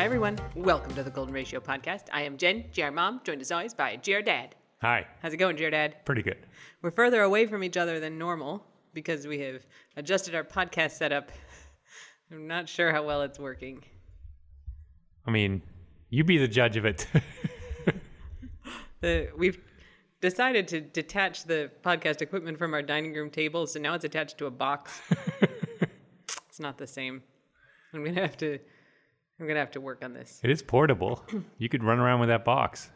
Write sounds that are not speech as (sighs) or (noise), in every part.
Hi, everyone. Welcome to the Golden Ratio podcast. I am Jen, GR Mom, joined as always by GR Dad. Hi. How's it going, GR Dad? Pretty good. We're further away from each other than normal because we have adjusted our podcast setup. (laughs) I'm not sure how well it's working. I mean, you be the judge of it. (laughs) The, we've decided to detach the podcast equipment from our dining room table, so now it's attached to a box. (laughs) it's not the same. I'm gonna have to. I'm gonna have to work on this. it is portable. You could run around with that box.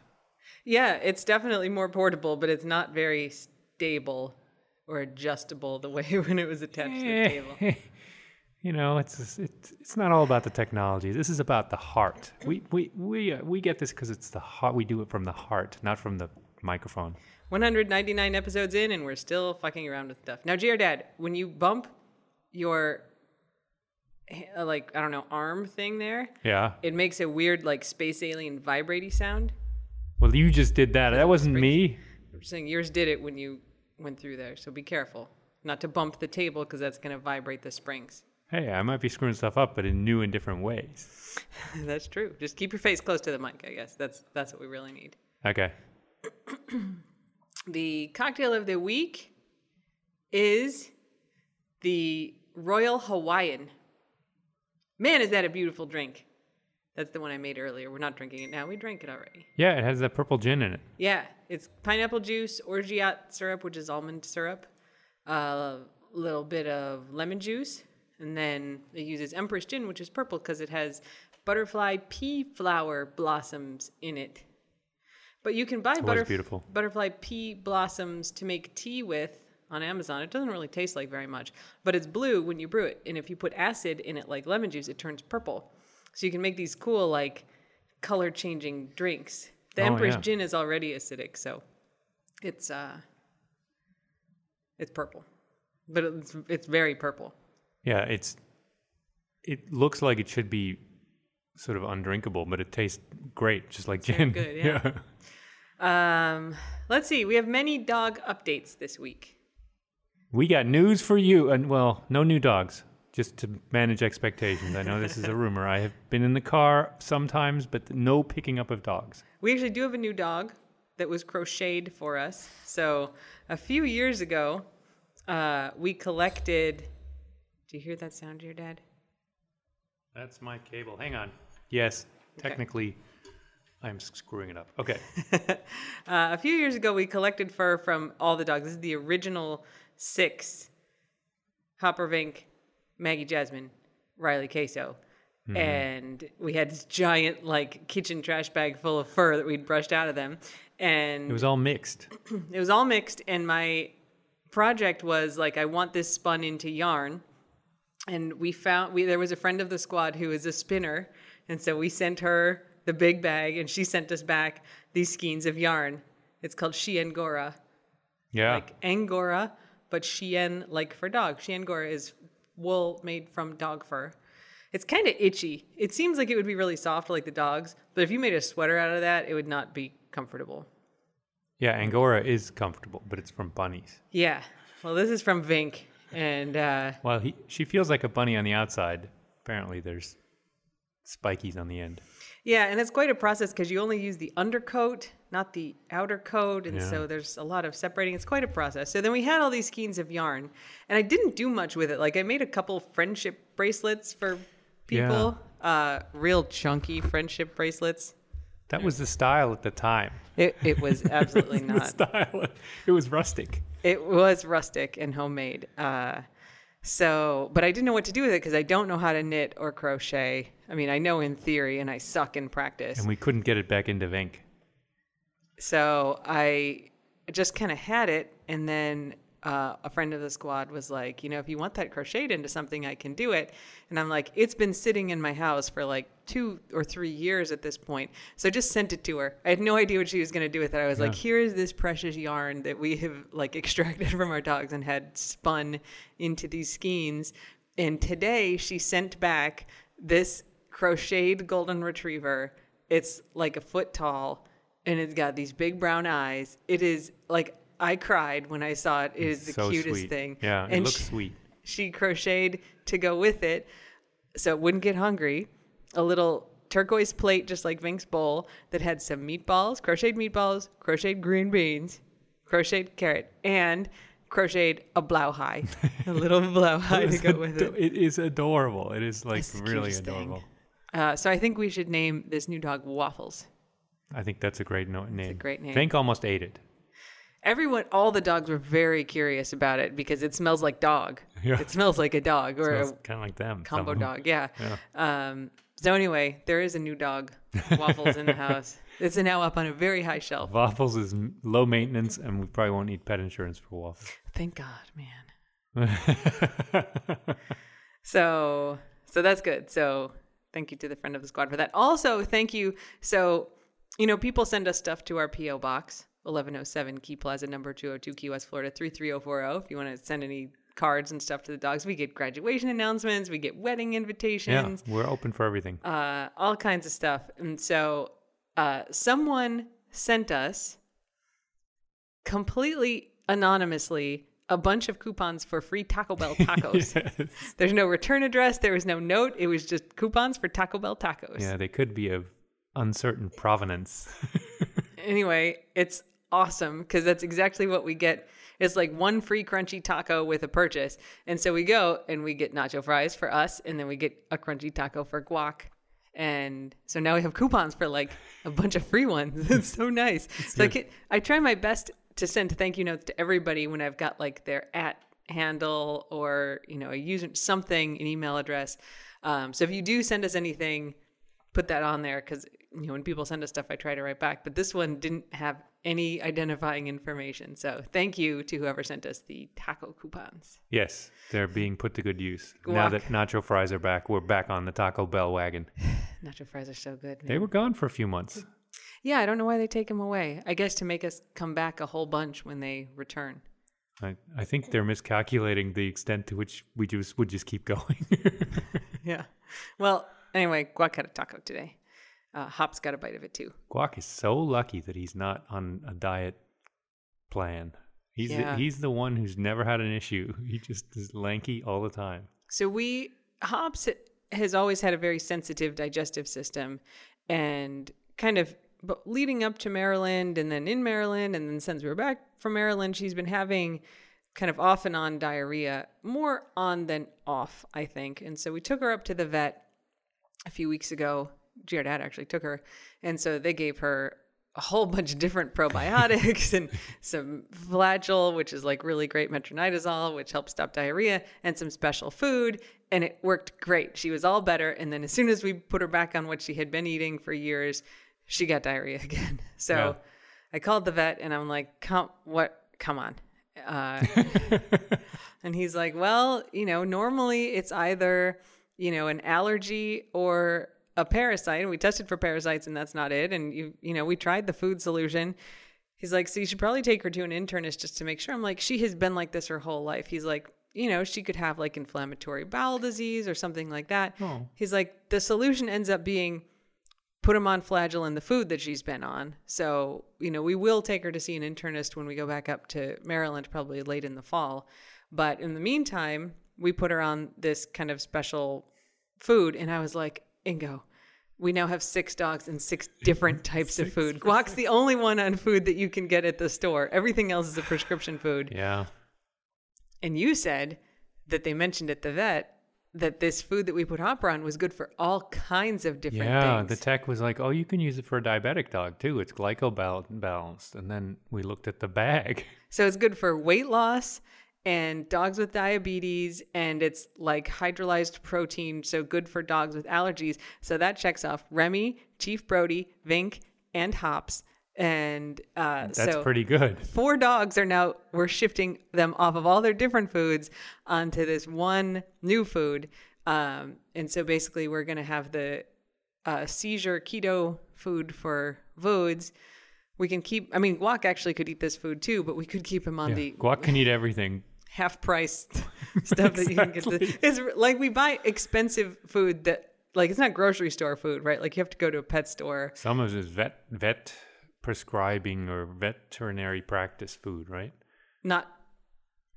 Yeah, it's definitely more portable, but it's not very stable or adjustable the (laughs) way when it was attached to the table. (laughs) you know, it's it's it's not all about the technology. This is about the heart. We we we uh, we get this because it's the heart. We do it from the heart, not from the microphone. 199 episodes in, and we're still fucking around with stuff. Now, GR Dad, when you bump your Uh, like I don't know arm thing there, Yeah. it makes a weird like space alien vibratey sound. Well, you just did that. That wasn't me. I'm just saying yours did it when you went through there, so be careful not to bump the table because that's gonna vibrate the springs. Hey, I might be screwing stuff up, but in new and different ways. (laughs) that's true. Just keep your face close to the mic. I guess that's that's what we really need. Okay. (clears throat) The cocktail of the week is the Royal Hawaiian. Man, is that a beautiful drink. That's the one I made earlier. We're not drinking it now. We drank it already. Yeah, it has that purple gin in it. Yeah, it's pineapple juice, orgeat syrup, which is almond syrup, a little bit of lemon juice, and then it uses Empress gin, which is purple because it has butterfly pea flower blossoms in it. But you can buy butterf- beautiful. butterfly pea blossoms to make tea with on Amazon. It doesn't really taste like very much, but it's blue when you brew it. And if you put acid in it, like lemon juice, it turns purple. So you can make these cool, like, color changing drinks. The Oh, Empress yeah. gin is already acidic, so it's uh, it's purple, but it's it's very purple. Yeah, it's it looks like it should be sort of undrinkable, but it tastes great, just like gin. good, (laughs) yeah. Um, let's see. We have many dog updates this week. We got news for you, and well, no new dogs, just to manage expectations. I know this is a (laughs) rumor. I have been in the car sometimes, but no picking up of dogs. We actually do have a new dog that was crocheted for us. So a few years ago, uh, we collected. Do you hear that sound, your dad? That's my cable. Hang on. Yes, technically, I'm screwing it up. Okay. (laughs) Uh, a few years ago, we collected fur from all the dogs. This is the original six Hopper Vink, Maggie Jasmine, Riley Queso. Mm-hmm. And we had this giant, like, kitchen trash bag full of fur that we'd brushed out of them. And It was all mixed. (clears throat) it was all mixed. And my project was like, I want this spun into yarn. And we found we there was a friend of the squad who is a spinner, and so we sent her the big bag, and she sent us back these skeins of yarn. It's called Chiengora, Yeah. like Angora, but Shien like for dog. Chiengora is wool made from dog fur. It's kind of itchy. It seems like it would be really soft like the dogs, but if you made a sweater out of that, it would not be comfortable. yeah, Angora is comfortable, but it's from bunnies. Yeah. Well, this is from Vink, and uh, Well, he, she feels like a bunny on the outside. Apparently, there's spikies on the end. Yeah, and it's quite a process because you only use the undercoat, not the outer coat, and Yeah. so there's a lot of separating. It's quite a process. So then we had all these skeins of yarn, and I didn't do much with it. Like I made a couple friendship bracelets for people, uh, real chunky friendship bracelets. That was the style at the time. It it was (laughs) absolutely not. style. It was rustic. It was rustic and homemade. Uh, so, but I didn't know what to do with it because I don't know how to knit or crochet. I mean, I know in theory, and I suck in practice. And we couldn't get it back into Vink. So I just kind of had it, and then uh, a friend of the squad was like, you know, if you want that crocheted into something, I can do it. And I'm like, it's been sitting in my house for like two or three years at this point. So I just sent it to her. I had no idea what she was going to do with it. I was like, here is this precious yarn that we have like (laughs) extracted from our dogs and had spun into these skeins. And today she sent back this crocheted golden retriever. It's like a foot tall and it's got these big brown eyes. It is like I cried when I saw it. It is the so cutest sweet. thing. Yeah, and it looks she, sweet. she crocheted to go with it so it wouldn't get hungry. A little turquoise plate, just like Vink's bowl, that had some meatballs, crocheted meatballs, crocheted green beans, crocheted carrot, and crocheted a Blåhaj, a (laughs) little Blåhaj to go with it. It is adorable. It is like really adorable. Uh, so I think we should name this new dog Waffles. I think that's a great no- name. It's a great name. Vink almost ate it. Everyone, all the dogs were very curious about it because it smells like dog. Yeah. It smells like a dog or a kind of like them. combo of 'em. dog. Yeah. Um, so anyway, there is a new dog, (laughs) Waffles, in the house. It's now up on a very high shelf. Waffles is low maintenance, and we probably won't need pet insurance for waffles. Thank God, man. (laughs) So, so that's good. So, thank you to the friend of the squad for that. Also, thank you. So, you know, people send us stuff to our PO box, 1107 Key Plaza, number 202, Key West, Florida 33040. If you want to send any cards and stuff to the dogs, we get graduation announcements, we get wedding invitations. yeah, we're open for everything. uh, all kinds of stuff. And so, uh, someone sent us completely anonymously a bunch of coupons for free Taco Bell (laughs) tacos. Yes. There's no return address. There was no note. It was just coupons for Taco Bell tacos. Yeah, they could be of uncertain provenance. (laughs) Anyway, it's awesome because that's exactly what we get. It's like one free crunchy taco with a purchase. And so we go and we get nacho fries for us, and then we get a crunchy taco for guac. And so now we have coupons for like a bunch of free ones. (laughs) It's so nice. so I, can, I try my best to send thank you notes to everybody when I've got like their at handle or you know a user something an email address. Um, so if you do send us anything, put that on there because you know when people send us stuff i try to write back but this one didn't have any identifying information so thank you to whoever sent us the taco coupons yes, they're being put to good use. Now that nacho fries are back, we're back on the Taco Bell wagon. (sighs) nacho fries are so good man. They were gone for a few months. yeah i don't know why they take them away i guess to make us come back a whole bunch when they return I, I think they're miscalculating the extent to which we just would just keep (laughs) going. (laughs) yeah well anyway guac had a taco today uh, hops got a bite of it too Guac is so lucky that he's not on a diet plan. He's Yeah. the, he's the one who's never had an issue. (laughs) He just is lanky all the time. So we hops has always had a very sensitive digestive system, and kind of but leading up to Maryland, and then in Maryland, and then since we were back from Maryland, she's been having kind of off and on diarrhea, more on than off, I think. And so we took her up to the vet a few weeks ago. Jared actually took her, and so they gave her a whole bunch of different probiotics (laughs) and some flagyl, which is like really great metronidazole, which helps stop diarrhea, and some special food. And it worked great. She was all better. And then as soon as we put her back on what she had been eating for years, she got diarrhea (laughs) again. So Yeah. I called the vet and I'm like, come, what, come on. Uh, (laughs) and he's like, well, you know, normally it's either, you know, an allergy or a parasite. And we tested for parasites and that's not it. And you, you know, we tried the food solution. He's like, so you should probably take her to an internist just to make sure. I'm like, she has been like this her whole life. He's like, you know, she could have like inflammatory bowel disease or something like that. Oh. He's like, the solution ends up being put him on flagyl in the food that she's been on. So, you know, we will take her to see an internist when we go back up to Maryland, probably late in the fall. But in the meantime, we put her on this kind of special food. And I was like, Ingo, we now have six dogs and six (laughs) different types of food. Guac's the only one on food that you can get at the store. Everything else is a prescription food. Yeah. And you said that they mentioned at the vet that this food that we put Hopper on was good for all kinds of different Yeah, things. the tech was like, "Oh, you can use it for a diabetic dog too. It's glycobalanced." And then we looked at the bag. So it's good for weight loss and dogs with diabetes, and it's like hydrolyzed protein, so good for dogs with allergies. So that checks off Remy, Chief Brody, Vink, and Hops. And uh, That's so pretty good. four dogs are now we're shifting them off of all their different foods onto this one new food. Um, and so basically, we're going to have the uh, seizure keto food for Vodes. We can keep. I mean, Guac actually could eat this food too, but we could keep him on Yeah. the Guac can eat everything. Half price (laughs) stuff that you can get. It's like we buy expensive food that like it's not grocery store food, right? Like you have to go to a pet store. Some of it is vet vet prescribing or veterinary practice food, right? Not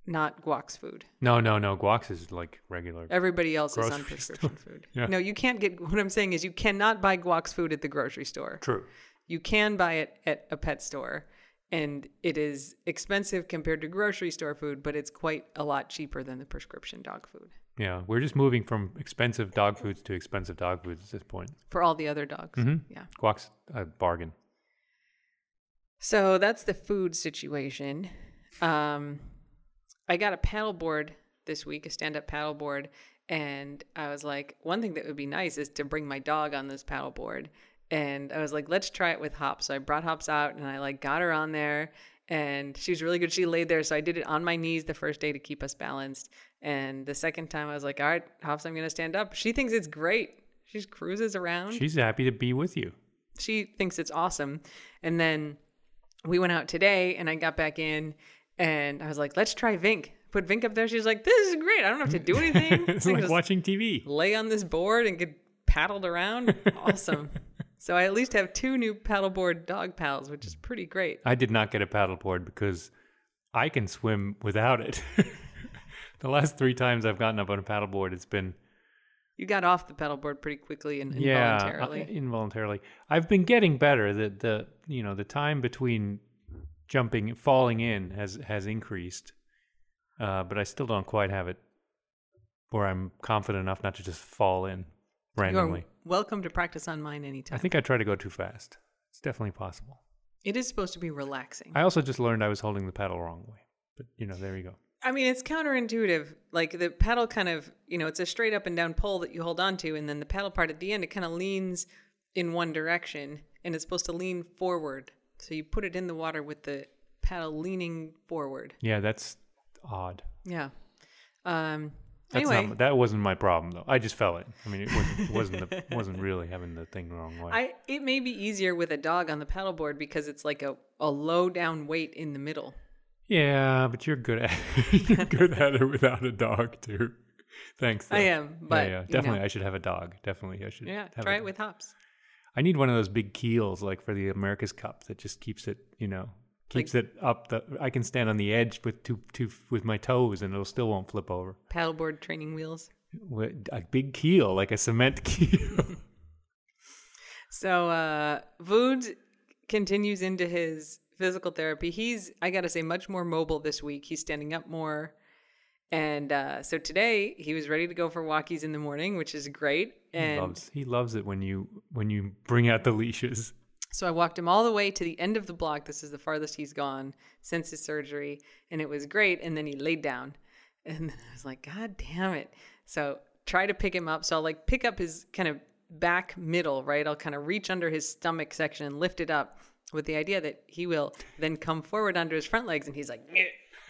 not Guac's food. No, no, no. Guac's is like regular. Everybody else is on (laughs) prescription food. Yeah. No, you can't get. What I'm saying is, you cannot buy Guac's food at the grocery store. True. You can buy it at a pet store, and it is expensive compared to grocery store food, but it's quite a lot cheaper than the prescription dog food Yeah, we're just moving from expensive dog foods to expensive dog foods at this point. for all the other dogs. Mhm. Yeah. Guac's a bargain. So that's the food situation. Um, I got a paddleboard this week, a stand up paddleboard. And I was like, one thing that would be nice is to bring my dog on this paddleboard. And I was like, let's try it with Hops. So I brought Hops out and I like got her on there and she was really good. She laid there. So I did it on my knees the first day to keep us balanced. And the second time I was like, all right, Hops, I'm going to stand up. She thinks it's great. She just cruises around She's happy to be with you. she thinks it's awesome. And then we went out today and I got back in and I was like, let's try Vink. Put Vink up there. She's like, this is great. I don't have to do (laughs) anything. it's like watching TV. lay on this board and get paddled around. Awesome. (laughs) so I at least have two new paddleboard dog pals, which is pretty great. I did not get a paddleboard because I can swim without it. (laughs) the last three times I've gotten up on a paddleboard, it's been You got off the paddleboard pretty quickly and yeah, involuntarily. uh, involuntarily. I've been getting better. The the you know the time between jumping falling in has has increased, uh, but I still don't quite have it where I'm confident enough not to just fall in You're randomly. Welcome to practice on mine anytime. I think I try to go too fast. It's definitely possible. it is supposed to be relaxing. I also just learned I was holding the paddle wrong way. But you know, there you go. I mean, it's counterintuitive. Like the paddle kind of, you know, it's a straight up and down pole that you hold on to, and then the paddle part at the end, it kind of leans in one direction, and it's supposed to lean forward. So you put it in the water with the paddle leaning forward. Yeah, that's odd. Yeah. Um. That's anyway, not, that wasn't my problem though. I just fell it. I mean, it wasn't it wasn't, the, wasn't really having the thing the wrong way. I it may be easier with a dog on the paddleboard because it's like a, a low down weight in the middle. Yeah, but you're good at (laughs) you're good at it without a dog too. Thanks. I am, but yeah, yeah, definitely. know. I should have a dog. Definitely, I should. Yeah, try it with hops. I need one of those big keels, like for the America's Cup, that just keeps it. You know, keeps it up. The I can stand on the edge with two two with my toes, and it'll still won't flip over. Paddleboard training wheels. A big keel, like a cement (laughs) keel. So uh Vood continues into his physical therapy. He's I gotta say much more mobile this week. He's standing up more. And uh, so today he was ready to go for walkies in the morning, which is great. he And loves he loves it when you when you bring out the leashes. So I walked him all the way to the end of the block. This is the farthest he's gone since his surgery, and it was great. And then he laid down, (laughs) and I was like, God damn it! So try to pick him up. So I'll like pick up his kind of back middle, right? I'll kind of reach under his stomach section and lift it up with the idea that he will then come forward under his front legs, and he's like.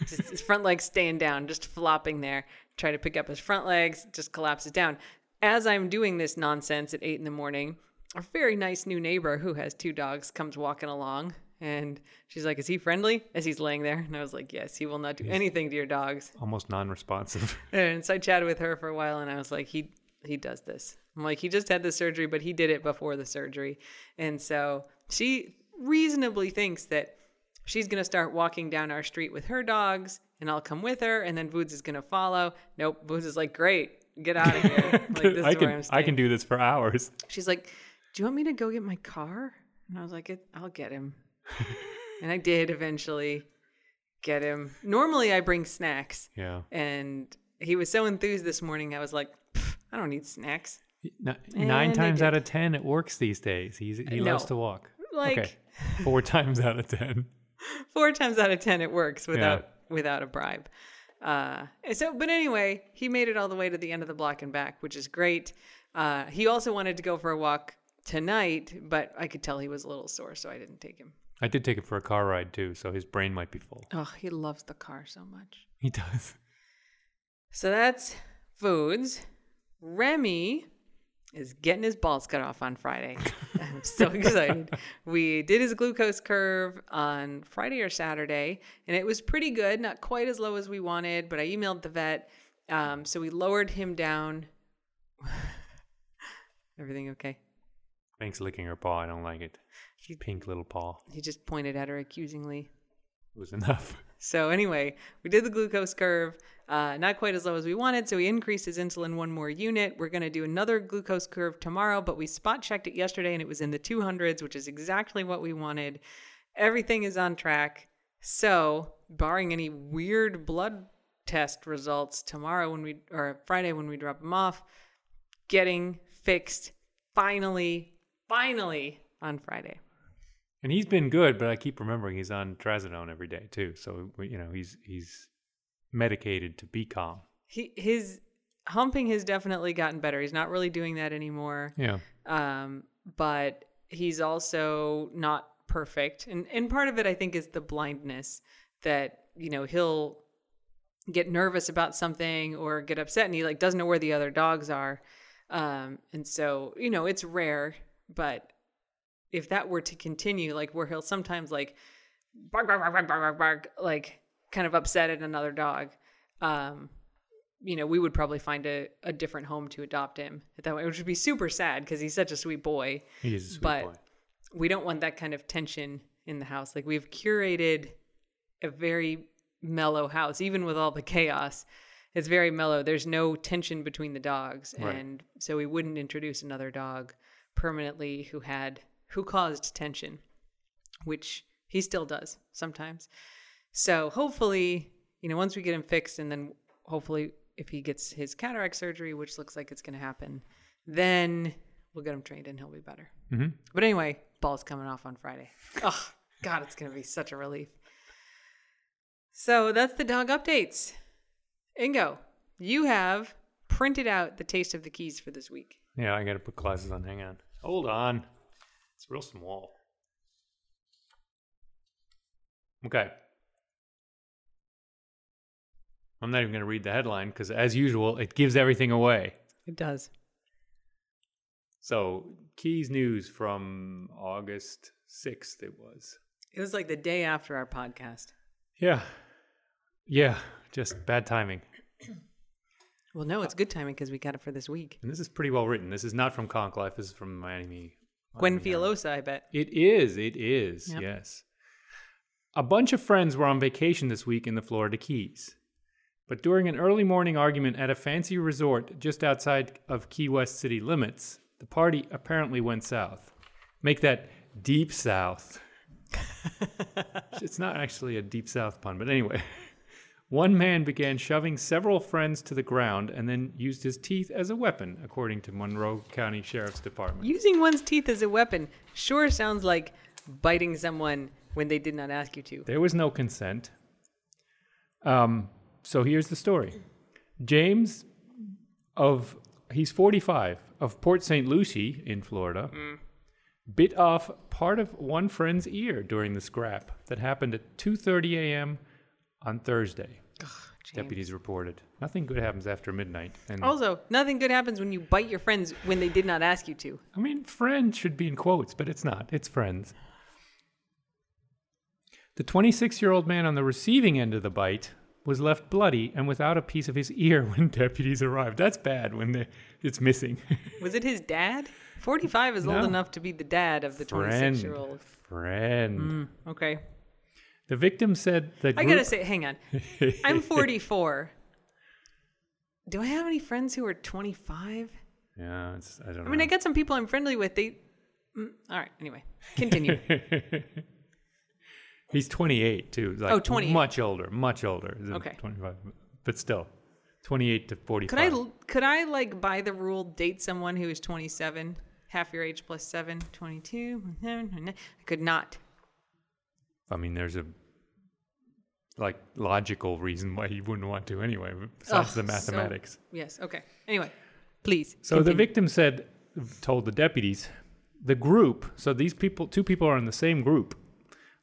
His front legs staying down, just flopping there. Try to pick up his front legs, just collapses down. As I'm doing this nonsense at eight in the morning, a very nice new neighbor who has two dogs comes walking along and she's like, Is he friendly? As he's laying there. And I was like, Yes, he will not do anything to your dogs. Almost non-responsive. (laughs) And so I chatted with her for a while and I was like, He he does this. I'm like, he just had the surgery, but he did it before the surgery. And so she reasonably thinks that she's going to start walking down our street with her dogs and I'll come with her and then Voods is going to follow. Nope. Voods is like, great, get out of here. (laughs) Like, this I is can where I'm I can do this for hours. She's like, do you want me to go get my car? And I was like, I'll get him. (laughs) and I did eventually get him. Normally I bring snacks Yeah. and he was so enthused this morning. I was like, I don't need snacks. Nine times out of ten, it works these days. He's he loves to walk. Like okay, four (laughs) times out of ten. (laughs) four times out of 10 it works without without a bribe. Uh, so, but anyway, he made it all the way to the end of the block and back, which is great. Uh, he also wanted to go for a walk tonight, but I could tell he was a little sore, so I didn't take him. I did take him for a car ride too, so his brain might be full. Oh, he loves the car so much. He does. So that's foods. Remy is getting his balls cut off on Friday. (laughs) I'm so excited. We did his glucose curve on Friday or Saturday, and it was pretty good. Not quite as low as we wanted, but I emailed the vet. Um, so we lowered him down. (sighs) Everything okay? Thanks licking her paw. I don't like it. Pink little paw. He just pointed at her accusingly. It was enough. (laughs) So anyway, we did the glucose curve, uh, not quite as low as we wanted. So we increased his insulin one more unit. We're going to do another glucose curve tomorrow, but we spot checked it yesterday and it was in the 200s, which is exactly what we wanted. Everything is on track. So, barring any weird blood test results tomorrow when we or Friday when we drop him off, getting fixed finally, finally on Friday. And he's been good, but I keep remembering he's on trazodone every day too. So you know he's he's medicated to be calm. He his humping has definitely gotten better. He's not really doing that anymore. Yeah. Um, but he's also not perfect. And and part of it I think is the blindness that, you know, he'll get nervous about something or get upset and he like doesn't know where the other dogs are. Um, and so, you know, it's rare, but if that were to continue, like where he'll sometimes like bark, bark, bark, bark, bark, bark, bark, like kind of upset at another dog, um, you know, we would probably find a, a different home to adopt him at that way, which would be super sad because he's such a sweet boy. He is a sweet But- boy. We don't want that kind of tension in the house. Like we've curated a very mellow house, even with all the chaos. It's very mellow. There's no tension between the dogs, Right. and so we wouldn't introduce another dog permanently who had who caused tension, which he still does sometimes. So hopefully, you know, once we get him fixed, and then hopefully if he gets his cataract surgery, which looks like it's going to happen, then we'll get him trained and he'll be better. Mhm. But anyway, ball's coming off on Friday. Oh God, it's going to be such a relief. So that's the dog updates. Ingo, you have printed out the taste of the keys for this week. Yeah, I got to put glasses on. Hang on. Hold on. It's real small. Okay. I'm not even going to read the headline because, as usual, it gives everything away. It does. So, Keys News from August 6th, it was. It was like the day after our podcast. Yeah. Yeah. Just bad timing. (clears throat) Well, no, it's uh, good timing because we got it for this week. And this is pretty well written. This is not from Konk Life. This is from Miami. Gwen Filosa, I bet. It is. It is. Yep. Yes. A bunch of friends were on vacation this week in the Florida Keys. But during an early morning argument at a fancy resort just outside of Key West city limits, the party apparently went south. Make that deep south. (laughs) it's not actually a deep south pun, but anyway. (laughs) One man began shoving several friends to the ground and then used his teeth as a weapon, according to Monroe County Sheriff's Department. Using one's teeth as a weapon sure sounds like biting someone when they did not ask you to. There was no consent. Um, so here's the story. James of he's 45 of Port St. Lucie in Florida bit off part of one friend's ear during the scrap that happened at 2:30 a.m. on Thursday. James. Deputies reported. Nothing good happens after midnight. And Also, nothing good happens when you bite your friends when they did not ask you to. I mean, friend should be in quotes, but it's not. It's friends. The 26 year old man on the receiving end of the bite was left bloody and without a piece of his ear (laughs) when deputies arrived. That's bad when the, it's missing. (laughs) Was it his dad? 45 is No. old enough to be the dad of the 26 year old. Friend. Mm, okay. The victim said the I group, gotta say, hang on. (laughs) I'm 44. Do I have any friends who are 25? yeah, it's, I don't know. I mean, I got some people I'm friendly with. They. Mm, all right. Anyway, continue. (laughs) He's 28 too. Like Oh, 28. Much older, much older. than Okay. 25, but still, 28 to 45. could I? Could I like by the rule date someone who is 27, half your age plus seven, 22? I could not. I mean, there's a like logical reason why you wouldn't want to anyway, besides the so- mathematics. Yes. Okay. Anyway, please. So, the victim said, told the deputies, the group. So these people, two people are in the same group,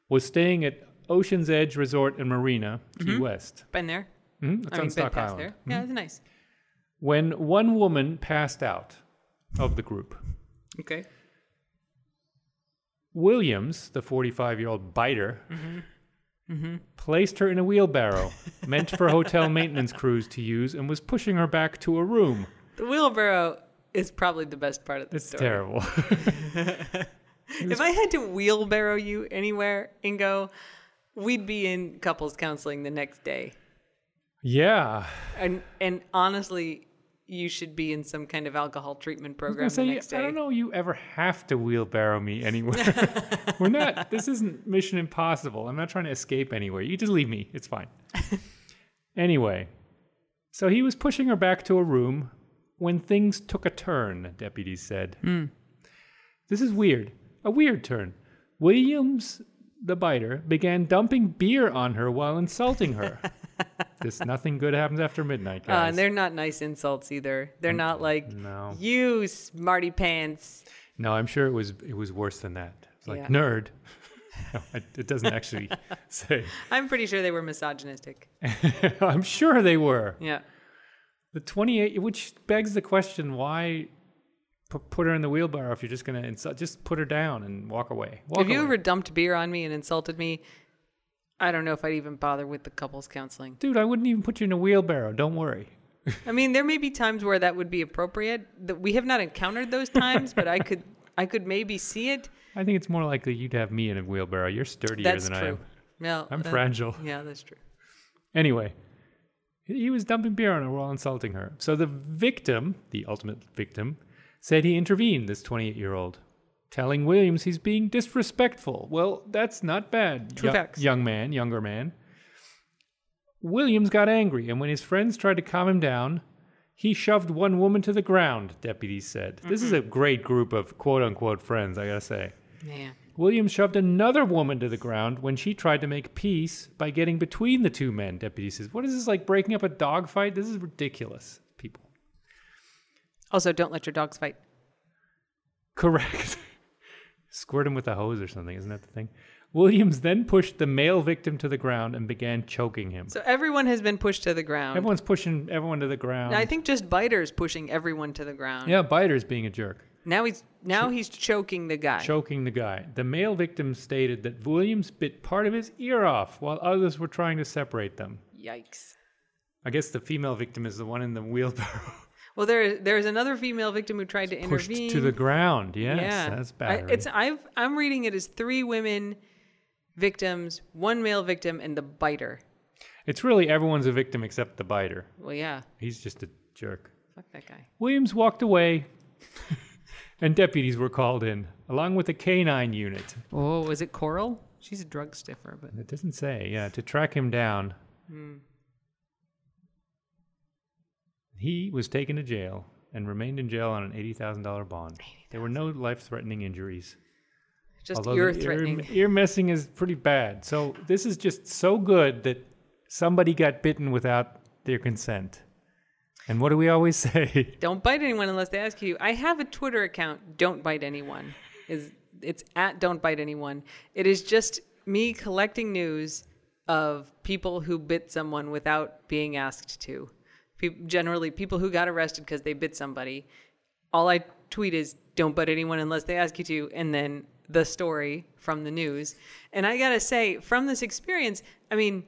was staying at Ocean's Edge Resort and Marina, Key West. been there. Mhm, It's Mm-hmm. I on mean, Stock Island. there. Yeah, it's nice. When one woman passed out of the group, Okay. Williams, the 45 year old biter, Mm-hmm. placed her in a wheelbarrow meant for hotel maintenance crews to use and was pushing her back to a room. The wheelbarrow is probably the best part of the It's story. terrible. (laughs) If I had to wheelbarrow you anywhere, Ingo, we'd be in couples counseling the next day. Yeah. And and honestly, you should be in some kind of alcohol treatment program was the say, next I don't know you ever have to wheelbarrow me anywhere. (laughs) We're not, this isn't Mission Impossible. I'm not trying to escape anywhere. You just leave me. It's fine. (laughs) anyway, so he was pushing her back to a room when things took a turn, deputies said. Hmm. This is weird. A weird turn. Williams, the biter, began dumping beer on her while insulting her. (laughs) this nothing good happens after midnight, Uh, guys. and they're not nice insults either. They're not like no. you smarty pants. No, I'm sure it was it was worse than that. It's like Yeah. nerd. (laughs) No, it, it doesn't actually (laughs) say. I'm pretty sure they were misogynistic. (laughs) I'm sure they were. Yeah. The 28, which begs the question: Why pu- put her in the wheelbarrow if you're just gonna insult? Just put her down and walk away. Walk if you away. ever dumped beer on me and insulted me, I don't know if I'd even bother with the couples counseling. dude, I wouldn't even put you in a wheelbarrow. Don't worry. I mean, there may be times where that would be appropriate. That we have not encountered those times, but I could I could maybe see it. I think it's more likely you'd have me in a wheelbarrow. You're sturdier That's than I true. am. No, I'm uh, fragile. Yeah, that's true. Anyway, he he was dumping beer on her while insulting her. So the victim, the ultimate victim, said he intervened, this 28 year old, telling Williams he's being disrespectful. Well, that's not bad, True yo- facts. young man, younger man. Williams got angry, and when his friends tried to calm him down, he shoved one woman to the ground, deputies said. This is mm-hmm. a great group of quote unquote friends, I gotta say. Yeah. Williams shoved another woman to the ground when she tried to make peace by getting between the two men, deputy says. What is this, like breaking up a dog fight? This is ridiculous, people. Also, don't let your dogs fight. Correct. (laughs) Squirt him with a hose or something, isn't that the thing? Williams then pushed the male victim to the ground and began choking him. So everyone has been pushed to the ground. Everyone's pushing everyone to the ground. I think just Biter's pushing everyone to the ground. yeah, Biter's being a jerk. Now he's now he's choking the guy. choking the guy. The male victim stated that Williams bit part of his ear off while others were trying to separate them. Yikes. I guess the female victim is the one in the wheelbarrow. (laughs) Well, there there's another female victim who tried to pushed intervene. to the ground. Yes, yeah, that's bad. it's I've I'm reading it as three women victims, one male victim, and the biter. it's really everyone's a victim except the biter. Well, yeah, He's just a jerk. fuck that guy. Williams walked away, (laughs) and deputies were called in, along with a canine unit. Oh, was it Coral? She's a drug stiffer, but It doesn't say, yeah, to track him down. Hmm. He was taken to jail and remained in jail on an $80,000 bond. There were no life threatening injuries. just Although ear threatening. Ear, ear messing is pretty bad. So this is just so good that somebody got bitten without their consent. And what do we always (laughs) say? Don't bite anyone unless they ask you. I have a Twitter account. Don't bite anyone. Is it's at Don't bite anyone. It is just me collecting news of people who bit someone without being asked to. Pe- generally, people who got arrested because they bit somebody. All I tweet is "Don't bite anyone unless they ask you to," and then the story from the news. And I gotta say, from this experience, I mean.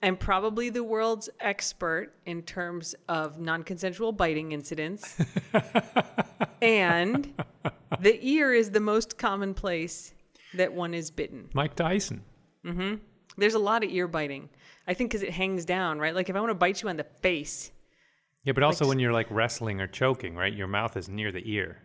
I'm probably the world's expert in terms of non consensual biting incidents. (laughs) and the ear is the most common place that one is bitten. Mike Tyson. Mm-hmm. There's a lot of ear biting. I think because it hangs down, right? Like if I want to bite you on the face, Yeah, but also when you're like wrestling or choking, right? Your mouth is near the ear.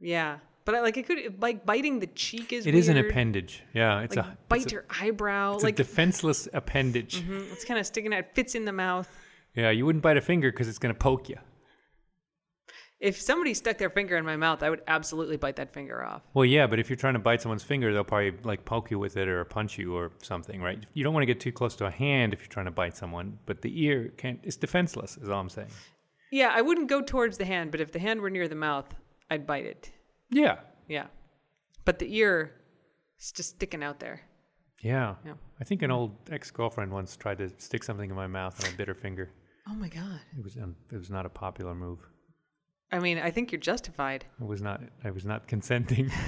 yeah. But I, like it could, like biting the cheek is It is an appendage. Yeah, it's Like a bite it's a, your eyebrow. it's like a defenseless appendage. Mhm, it's kind of sticking out, fits in the mouth. Yeah, you wouldn't bite a finger because it's going to poke you. If somebody stuck their finger in my mouth, I would absolutely bite that finger off. Well, yeah, but if you're trying to bite someone's finger, they'll probably like poke you with it or punch you or something, right? You don't want to get too close to a hand if you're trying to bite someone, but the ear can't. It's defenseless, is all I'm saying. Yeah, I wouldn't go towards the hand, but if the hand were near the mouth, I'd bite it. Yeah, Yeah. But the ear is just sticking out there. yeah. Yeah. I think an old ex-girlfriend once tried to stick something in my mouth and I bit her finger. Oh my God. It was um, it was not a popular move. I mean, I think you're justified. It was not. I was not consenting. (laughs)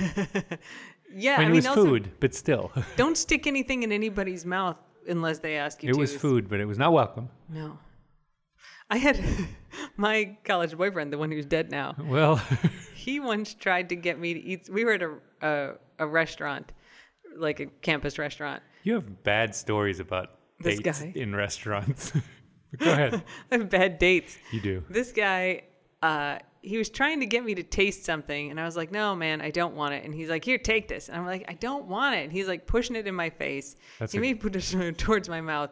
Yeah, I mean, I it mean, was also, food, but still, (laughs) don't stick anything in anybody's mouth unless they ask you it to. was food, but it was not welcome. No. I had (laughs) my college boyfriend, the one who's dead now. Well, He once tried to get me to eat. We were at a, a, a restaurant, like a campus restaurant, You have bad stories about This dates guy. in restaurants. Go ahead. I have bad dates. You do. This guy, uh, he was trying to get me to taste something, and I was like, "No, man, I don't want it." And he's like, "Here, take this." And I'm like, "I don't want it." And he's like pushing it in my face. That's he a- made me put it (laughs) towards my mouth,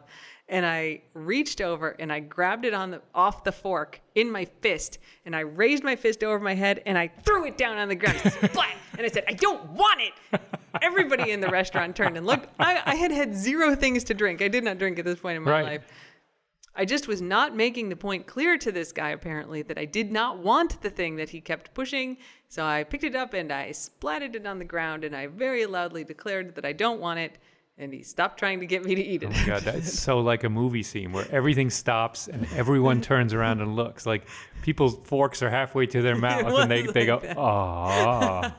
and I reached over and I grabbed it on the off the fork in my fist, and I raised my fist over my head and I threw it down on the ground, splat, (laughs) and I said, "I don't want it." Everybody in the restaurant turned and looked. I, I had had zero things to drink. I did not drink at this point in my Right. life. I just was not making the point clear to this guy, apparently, that I did not want the thing that he kept pushing. So I picked it up and I splatted it on the ground and I very loudly declared that I don't want it. And he stopped trying to get me to eat it. Oh my god, (laughs) that's so like a movie scene where everything stops and everyone (laughs) turns around and looks. Like people's forks are halfway to their (laughs) mouth and they, was they go, like "Ah,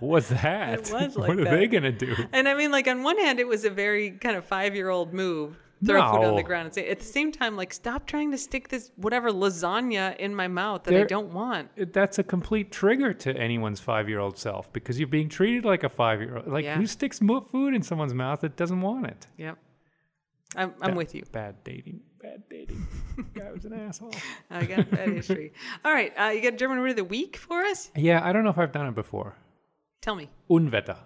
what's that? It was like what are that. they gonna do?" and I mean, like, on one hand, it was a very kind of five year old move. Throw food on the ground and say, at the same time, like, stop trying to stick this whatever lasagna in my mouth that I don't want. It- That's a complete trigger to anyone's five-year-old self because you're being treated like a five-year-old. Like Yeah. who sticks food in someone's mouth that doesn't want it? Yep. I'm, I'm with you. Bad dating. Bad dating. (laughs) Guy was an asshole. (laughs) I got that history. (laughs) All right. Uh, you got German word of the week for us? Yeah, I don't know if I've done it before. Tell me. Unwetter.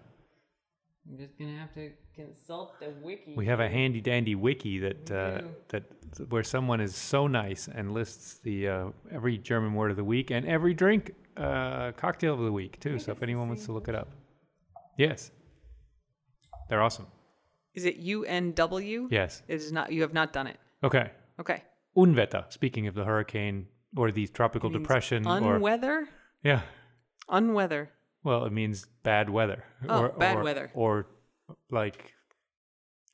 I'm just gonna have to consult the wiki. We have a handy dandy wiki that uh, that where someone is so nice and lists the uh, every German word of the week and every drink uh, cocktail of the week too. So if anyone wants to look it up, yes, they're awesome. Is it UNW? Yes. It is not. You have not done it. Okay. Okay. Unwetter. Speaking of the hurricane or the tropical depression or Unweather. yeah, Unweather. Well, it means bad weather. Oh, or, bad or- weather. or like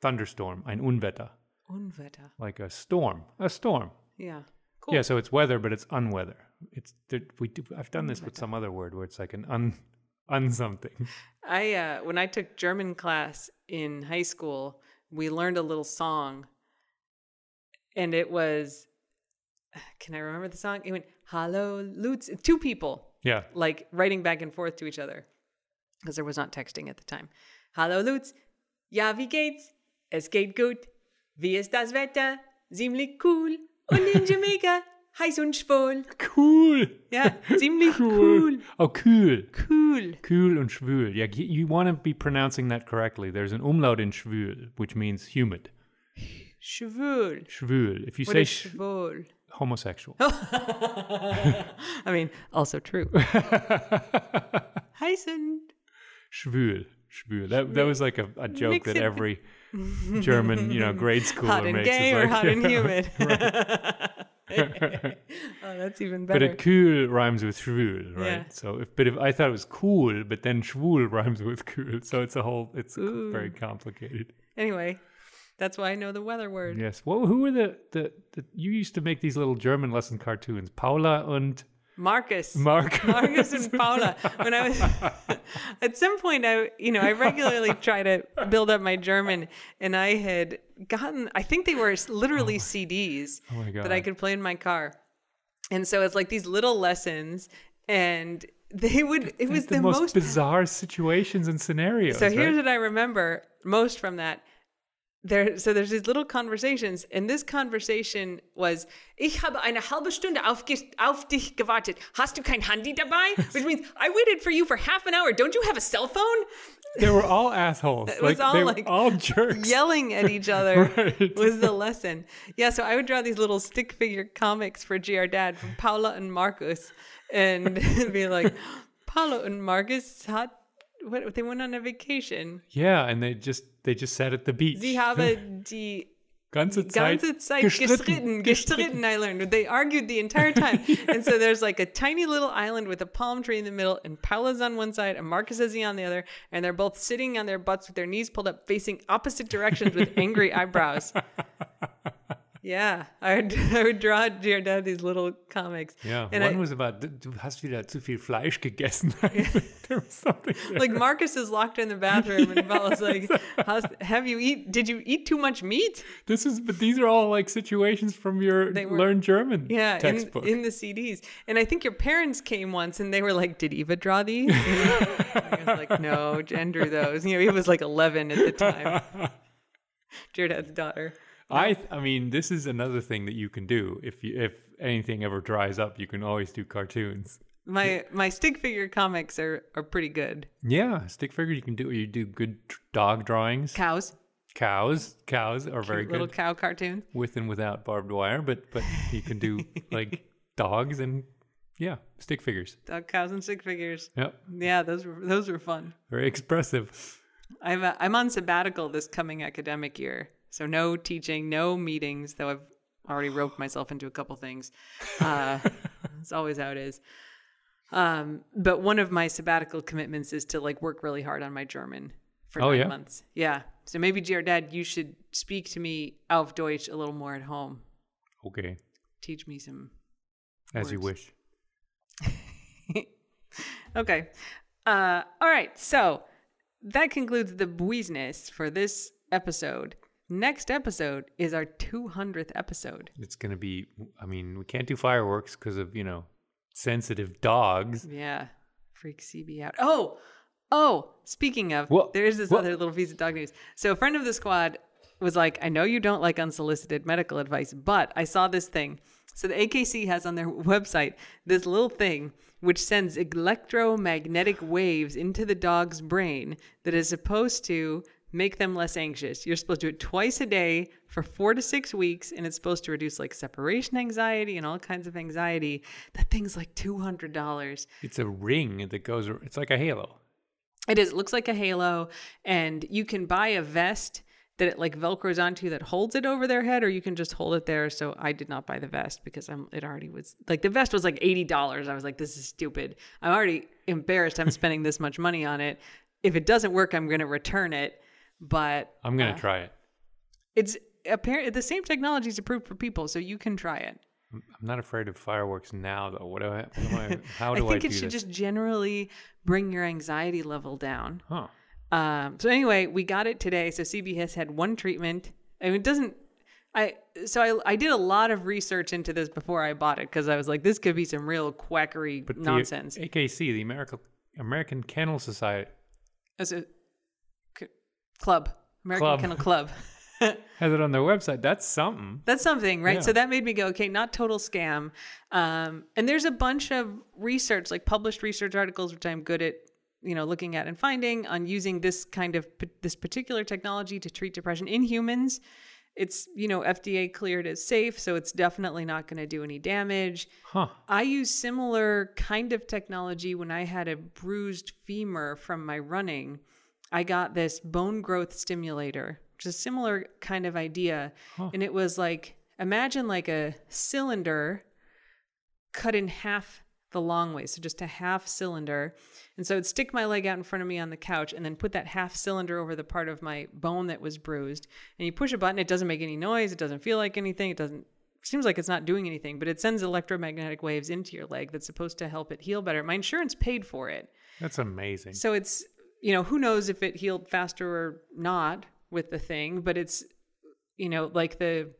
thunderstorm. Ein Unwetter, Unwetter. like a storm. A storm. Yeah. Cool. Yeah, so it's weather, but it's unweather. It's we. Do, I've done this with some other word where it's like an un, (laughs) un something. (laughs) I uh, when I took German class in high school, we learned a little song, and it was. (sighs) Can I remember the song? It went "Hallo Lutz." Two people Yeah, like writing back and forth to each other because there was not texting at the time. Hallo Lutz, ja wie geht's? Es geht gut. Wie ist das Wetter? Ziemlich cool. Und in (laughs) Jamaica heiß und schwul. cool. Ja, ziemlich cool. cool. Oh, cool. Cool. Cool und schwül. Yeah, you, you want to be pronouncing that correctly. There's an umlaut in schwül, which means humid. Schwul. Schwül. If you What say schwul? Homosexual. (laughs) I mean, also true. (laughs) heiß und schwül. Schwül. That, that was like a, a joke Mix that it- every (laughs) German, you know, grade schooler hot and makes. gay It's or like- hot and humid. oh, that's even better. But cool rhymes with schwül, right? Yeah. So, if, but if I thought it was cool, but then schwul rhymes with cool, so it's a whole, it's Ooh. very complicated. Anyway, that's why I know the weather word. Yes. Well, who were the, the the you used to make these little German lesson cartoons? Paula and Marcus. Mark. Marcus and Paula. When I was (laughs) at some point, I you know I regularly try to build up my German, and I had gotten I think they were literally CDs Oh my god. Oh that I could play in my car, and so it's like these little lessons, and they would it was the, the, most, most. bizarre situations and scenarios. so here's right? what I remember most from that. There, so there's these little conversations, and this conversation was: Ich habe eine halbe Stunde auf, auf dich gewartet. Hast du kein Handy dabei? (laughs) Which means I waited for you for half an hour. Don't you have a cell phone? they were all assholes. It was like, all they like were all jerks. Yelling at each (laughs) other Right. was the lesson. Yeah, so I would draw these little stick figure comics for GR Dad from Paula and Marcus, and (laughs) be like, Paula and Marcus hat what they went on a vacation. Yeah, and they just they just sat at the beach. Sie haben (laughs) die ganze Zeit, ganze Zeit gestritten, gestritten, I learned. They argued the entire time. (laughs) And so there's like a tiny little island with a palm tree in the middle, and Paula's on one side and Marcus is on the other, and they're both sitting on their butts with their knees pulled up, facing opposite directions with angry eyebrows. (laughs) Yeah, (laughs) I would, I would draw dear dad these little comics. Yeah, and one I, was about "Du- hast wieder zu viel Fleisch gegessen. (laughs) there was something. there. like Marcus is locked in the bathroom, and Paula's like, (laughs) "Have you eat? Did you eat too much meat?" This is, but these are all like situations from your were- learn German Yeah, in, textbook. in the CDs. And I think your parents came once and they were like, Did Eva draw these? I was like, No, Jen drew those. You know, he was like 11 at the time. Jared's daughter. I th- I mean, this is another thing that you can do if you if anything ever dries up, you can always do cartoons. My my stick figure comics are are pretty good. Yeah, stick figure you can do. You do good dog drawings. Cows, Cows, cows are very good. little cow cartoons. with and without barbed wire, but but you can do (laughs) like dogs and yeah, stick figures. Dog cows and stick figures. Yep, Yeah, those were those were fun. very expressive. I'm uh, I'm on sabbatical this coming academic year, so no teaching, no meetings. Though I've already roped myself into a couple things. (laughs) Uh, it's always how it is. Um, but one of my sabbatical commitments is to like work really hard on my German for Oh, nine yeah? months. Yeah. So maybe, dear dad, you should speak to me auf Deutsch a little more at home. Okay, Teach me some as you wish. (laughs) okay. Uh, all right. So that concludes the business for this episode. Next episode is our 200th episode. It's gonna be. I mean, we can't do fireworks because of you know sensitive dogs. Yeah. Freak CB out. Oh, oh, speaking of, What? there's this What? other little piece of dog news. So a friend of the squad was like, I know you don't like unsolicited medical advice, but I saw this thing. So the AKC has on their (laughs) website this little thing which sends electromagnetic waves into the dog's brain that is supposed to make them less anxious. You're supposed to do it twice a day for four to six weeks, and it's supposed to reduce like separation anxiety and all kinds of anxiety. That thing's like two hundred dollars. It's a ring that goes. It's like a halo. It is. It looks like a halo, and you can buy a vest that it like velcros onto that holds it over their head, or you can just hold it there. So I did not buy the vest because I'm. It already was like the vest was like eighty dollars. I was like, this is stupid. I'm already embarrassed. I'm spending this much money on it. If it doesn't work, I'm going to return it. But I'm gonna uh, try it. it's apparent the same technology is approved for people, so you can try it. I'm not afraid of fireworks now, though. What do I? What am I (laughs) how I do I, think do it should this? just generally bring your anxiety level down. Huh. Um, so anyway, we got it today. So CB has had one treatment. I mean, it doesn't. I so I I did a lot of research into this before I bought it because I was like, this could be some real quackery But the nonsense. AKC, the American American Kennel Society, As a club, American Club. Kennel Club. (laughs) has it on their website. That's something. That's something, right? Yeah. So that made me go, okay, not total scam. Um, and there's a bunch of research, like published research articles, which I'm good at, you know, looking at and finding on using this kind of this particular technology to treat depression in humans. It's you know FDA cleared as safe, so it's definitely not going to do any damage. Huh. I use similar kind of technology when I had a bruised femur from my running. I got this bone growth stimulator, which is a similar kind of idea. And it was like imagine like a cylinder cut in half the long way. So just a half cylinder. And so I'd stick my leg out in front of me on the couch and then put that half cylinder over the part of my bone that was bruised. And you push a button, it doesn't make any noise, it doesn't feel like anything, it doesn't seems like it's not doing anything, but it sends electromagnetic waves into your leg that's supposed to help it heal better. My insurance paid for it. That's amazing. So it's, you know, who knows if it healed faster or not with the thing, but it's, you know, like the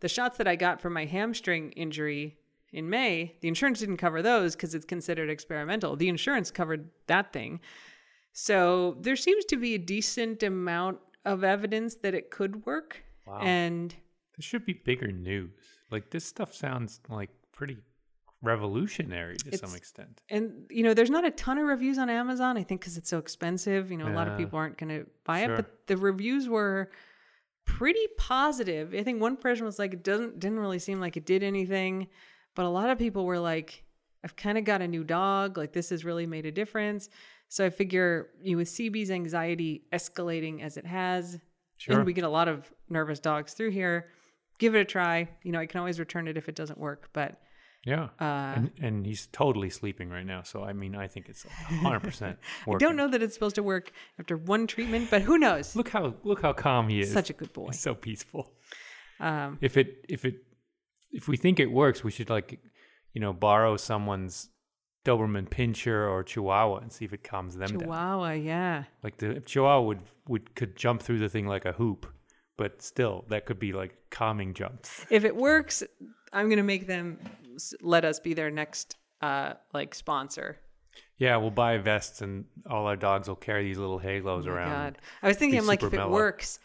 the shots that I got for my hamstring injury in May, the insurance didn't cover those because it's considered experimental. The insurance covered that thing. So there seems to be a decent amount of evidence that it could work. Wow. And This should be bigger news. Like this stuff sounds like pretty revolutionary to some extent. and you know there's not a ton of reviews on amazon i think because it's so expensive you know a lot of people aren't going to buy Sure. it but the reviews were pretty positive i think one person was like it doesn't didn't really seem like it did anything but a lot of people were like i've kind of got a new dog like this has really made a difference so i figure you know, with cb's anxiety escalating as it has Sure. and we get a lot of nervous dogs through here give it a try you know i can always return it if it doesn't work but Yeah. uh, and and he's totally sleeping right now. So I mean, I think it's hundred percent (laughs) I don't know that it's supposed to work after one treatment, but who knows? Look how look how calm he is. Such a good boy. He's so peaceful. Um, If it if it if we think it works, we should like you know borrow someone's Doberman Pinscher or Chihuahua and see if it calms them down. Chihuahua, yeah. Like the Chihuahua would would could jump through the thing like a hoop, but still that could be like calming jumps. If it works, I'm gonna make them let us be their next uh like sponsor. Yeah, we'll buy vests and all our dogs will carry these little halos Oh my around. God, I was thinking, I'm like, if super it works,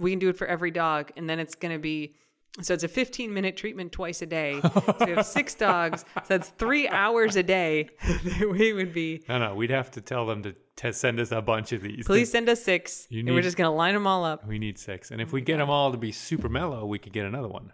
we can do it for every dog, and then it's going to be so it's a 15 minute treatment twice a day. so we have (laughs) six dogs. So that's three hours a day that (laughs) we would be. No, no, we'd have to tell them to te- send us a bunch of these. Please send us six, You and we're just going to line them all up. We need six, and if we get them all to be super mellow, we could get another one.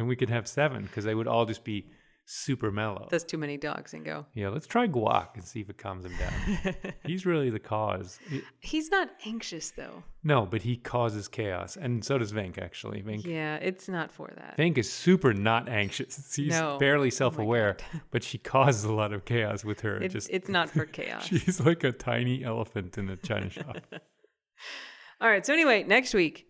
Then we could have seven because they would all just be super mellow. That's too many dogs and go. yeah, let's try Guac and see if it calms him down. (laughs) He's really the cause. He- He's not anxious though. no, but he causes chaos, and so does Vink. Actually, Vink. Yeah, it's not for that. Vink is super not anxious. (laughs) She's No. Oh barely self-aware, (laughs) but she causes a lot of chaos with her. It, just it's not for chaos. she's like a tiny elephant in a china shop. All right. So anyway, next week,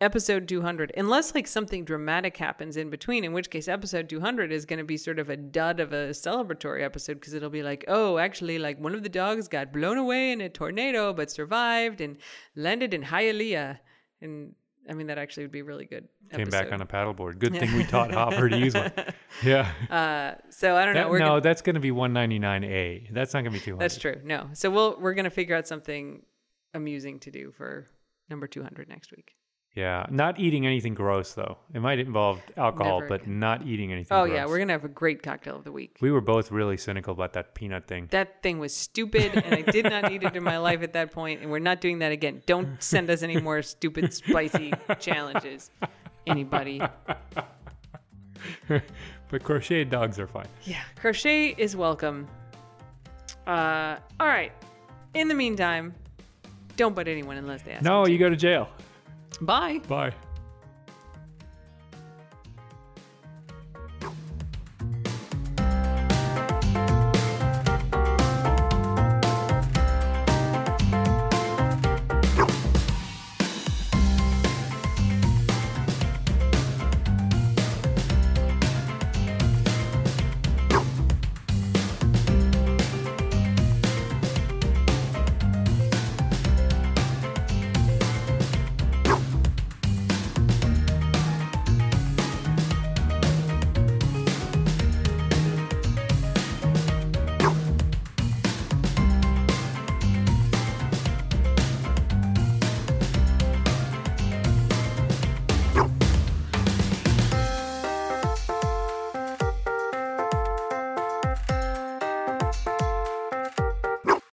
episode 200. Unless like something dramatic happens in between, in which case episode 200 is going to be sort of a dud of a celebratory episode because it'll be like, oh, actually, like one of the dogs got blown away in a tornado but survived and landed in Hialeah. And I mean, that actually would be really good. Came back on a paddleboard. Good thing we taught (laughs) Hopper to use one. (laughs) Yeah. Uh, so I don't know. We're no, gonna, that's going to be 199A. That's not going to be 200. that's true. No. So we'll we're gonna figure out something amusing to do for number 200 next week. Yeah, not eating anything gross though. It might involve alcohol, Never but again. not eating anything. Oh gross. yeah, we're gonna have a great cocktail of the week. We were both really cynical about that peanut thing. That thing was stupid, and I did not need it in my life at that point, and we're not doing that again. Don't send us any more stupid, spicy challenges. Anybody? (laughs) but crocheted dogs are fine. Yeah, crochet is welcome. Uh, all right. In the meantime, don't bite anyone unless they ask. No, you you go to jail. Bye. Bye.